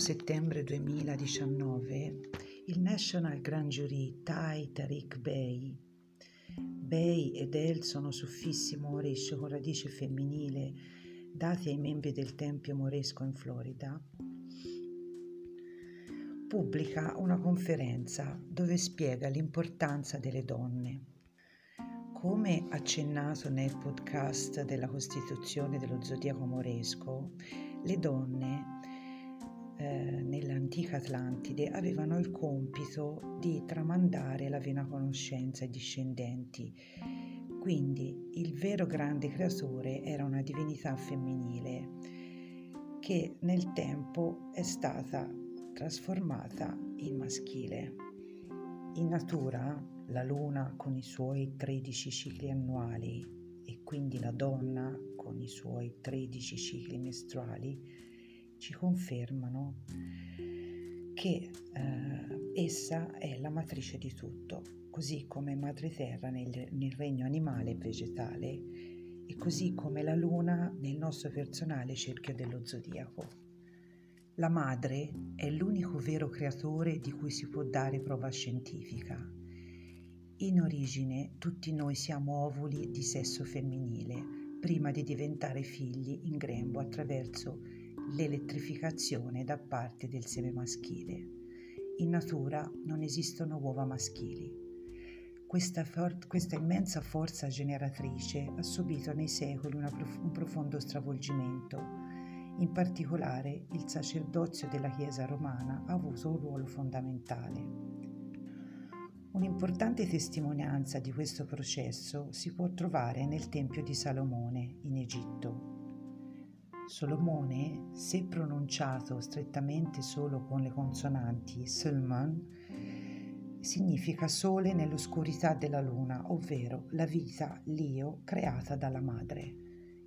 settembre 2019 il National Grand Jury Tai Tariq Bey, Bey ed El sono suffissi moorish con radice femminile dati ai membri del Tempio Moresco in Florida, pubblica una conferenza dove spiega l'importanza delle donne. Come accennato nel podcast della Costituzione dello Zodiaco Moresco, le donne eh, nell'antica Atlantide avevano il compito di tramandare la vena conoscenza ai discendenti. Quindi il vero grande creatore era una divinità femminile che nel tempo è stata trasformata in maschile. In natura la luna con i suoi 13 cicli annuali e quindi la donna con i suoi 13 cicli mestruali ci confermano che eh, essa è la matrice di tutto, così come Madre Terra nel, nel regno animale e vegetale e così come la Luna nel nostro personale cerchio dello zodiaco. La madre è l'unico vero creatore di cui si può dare prova scientifica. In origine tutti noi siamo ovuli di sesso femminile, prima di diventare figli in grembo attraverso l'elettrificazione da parte del seme maschile. In natura non esistono uova maschili. Questa, for- questa immensa forza generatrice ha subito nei secoli prof- un profondo stravolgimento. In particolare il sacerdozio della Chiesa romana ha avuto un ruolo fondamentale. Un'importante testimonianza di questo processo si può trovare nel Tempio di Salomone in Egitto, Solomone, se pronunciato strettamente solo con le consonanti Sulman, significa sole nell'oscurità della luna, ovvero la vita, l'io, creata dalla madre.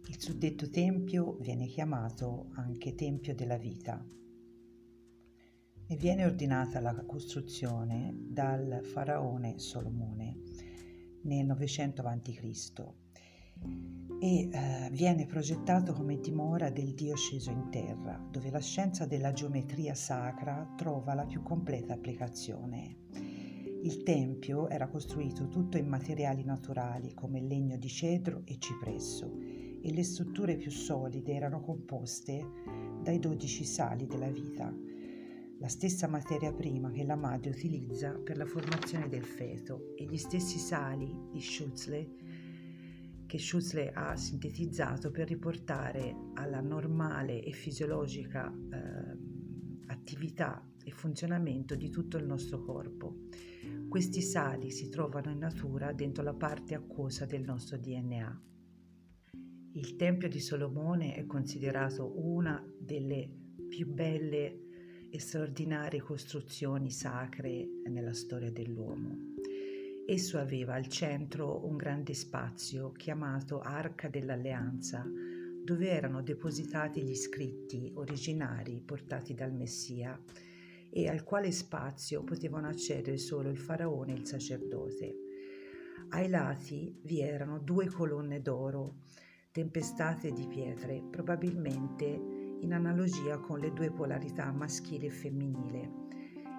Il suddetto tempio viene chiamato anche Tempio della vita e viene ordinata la costruzione dal faraone Solomone nel 900 a.C e eh, viene progettato come dimora del Dio sceso in terra, dove la scienza della geometria sacra trova la più completa applicazione. Il tempio era costruito tutto in materiali naturali come legno di cedro e cipresso e le strutture più solide erano composte dai dodici sali della vita, la stessa materia prima che la madre utilizza per la formazione del feto e gli stessi sali di Schutzle che Schutzle ha sintetizzato per riportare alla normale e fisiologica eh, attività e funzionamento di tutto il nostro corpo. Questi sali si trovano in natura dentro la parte acquosa del nostro DNA. Il Tempio di Solomone è considerato una delle più belle e straordinarie costruzioni sacre nella storia dell'uomo. Esso aveva al centro un grande spazio chiamato Arca dell'Alleanza, dove erano depositati gli scritti originari portati dal Messia e al quale spazio potevano accedere solo il faraone e il sacerdote. Ai lati vi erano due colonne d'oro tempestate di pietre, probabilmente in analogia con le due polarità maschile e femminile,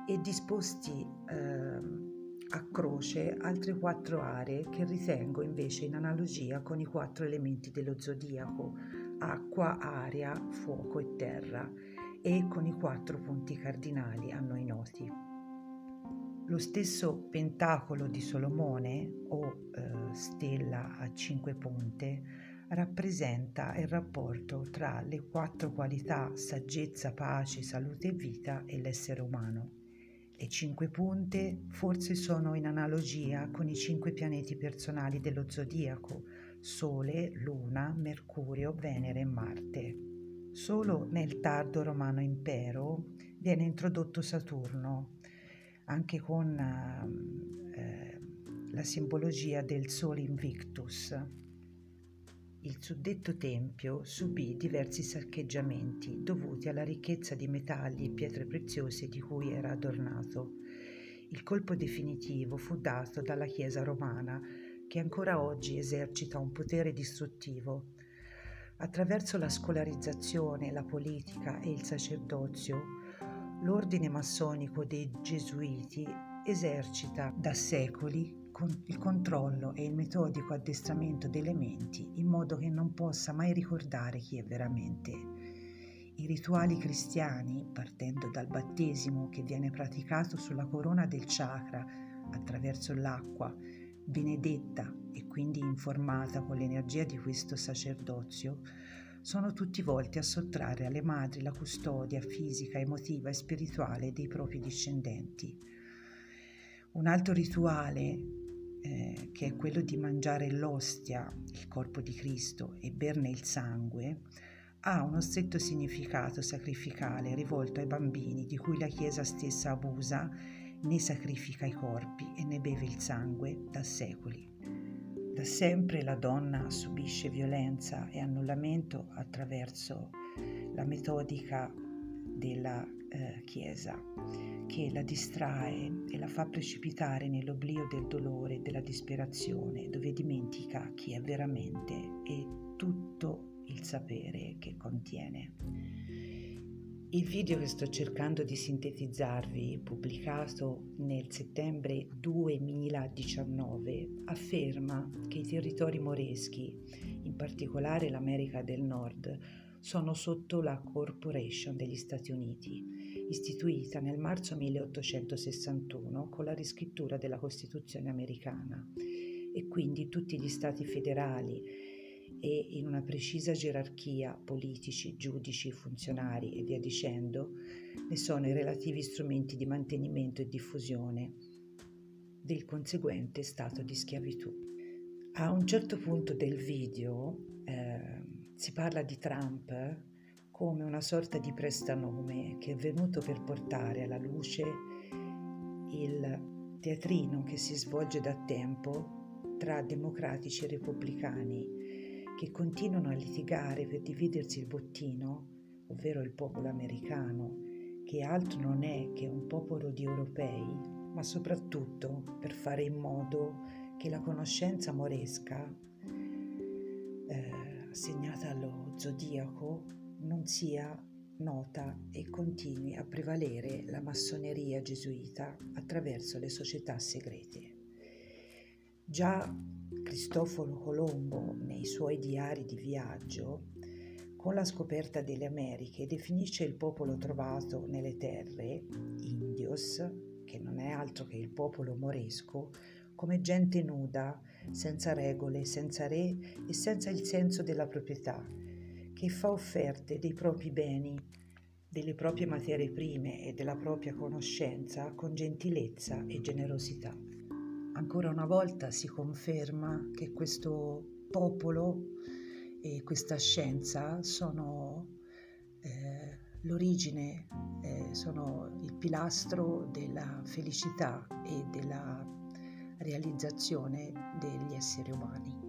e disposti eh, a croce altre quattro aree che ritengo invece in analogia con i quattro elementi dello zodiaco, acqua, aria, fuoco e terra, e con i quattro punti cardinali a noi noti. Lo stesso pentacolo di Solomone, o eh, stella a cinque punte, rappresenta il rapporto tra le quattro qualità saggezza, pace, salute e vita e l'essere umano. Le cinque punte forse sono in analogia con i cinque pianeti personali dello zodiaco, Sole, Luna, Mercurio, Venere e Marte. Solo nel tardo romano impero viene introdotto Saturno, anche con eh, la simbologia del Sole Invictus, il suddetto tempio subì diversi saccheggiamenti dovuti alla ricchezza di metalli e pietre preziose di cui era adornato. Il colpo definitivo fu dato dalla Chiesa romana, che ancora oggi esercita un potere distruttivo. Attraverso la scolarizzazione, la politica e il sacerdozio, L'ordine massonico dei Gesuiti esercita da secoli il controllo e il metodico addestramento delle menti in modo che non possa mai ricordare chi è veramente. I rituali cristiani, partendo dal battesimo che viene praticato sulla corona del chakra attraverso l'acqua, benedetta e quindi informata con l'energia di questo sacerdozio, sono tutti volti a sottrarre alle madri la custodia fisica, emotiva e spirituale dei propri discendenti. Un altro rituale eh, che è quello di mangiare l'ostia, il corpo di Cristo, e berne il sangue, ha uno stretto significato sacrificale rivolto ai bambini di cui la Chiesa stessa abusa, ne sacrifica i corpi e ne beve il sangue da secoli. Da sempre la donna subisce violenza e annullamento attraverso la metodica della eh, Chiesa, che la distrae e la fa precipitare nell'oblio del dolore e della disperazione, dove dimentica chi è veramente e tutto il sapere che contiene. Il video che sto cercando di sintetizzarvi, pubblicato nel settembre 2019, afferma che i territori moreschi, in particolare l'America del Nord, sono sotto la Corporation degli Stati Uniti, istituita nel marzo 1861 con la riscrittura della Costituzione americana e quindi tutti gli Stati federali e in una precisa gerarchia politici, giudici, funzionari e via dicendo, ne sono i relativi strumenti di mantenimento e diffusione del conseguente stato di schiavitù. A un certo punto del video eh, si parla di Trump come una sorta di prestanome che è venuto per portare alla luce il teatrino che si svolge da tempo tra democratici e repubblicani che continuano a litigare per dividersi il bottino, ovvero il popolo americano, che altro non è che un popolo di europei, ma soprattutto per fare in modo che la conoscenza moresca assegnata allo zodiaco non sia nota e continui a prevalere la massoneria gesuita attraverso le società segrete. Già Cristoforo Colombo nei suoi diari di viaggio con la scoperta delle Americhe definisce il popolo trovato nelle terre, indios, che non è altro che il popolo moresco, come gente nuda, senza regole, senza re e senza il senso della proprietà, che fa offerte dei propri beni, delle proprie materie prime e della propria conoscenza con gentilezza e generosità. Ancora una volta si conferma che questo popolo e questa scienza sono eh, l'origine, eh, sono il pilastro della felicità e della realizzazione degli esseri umani.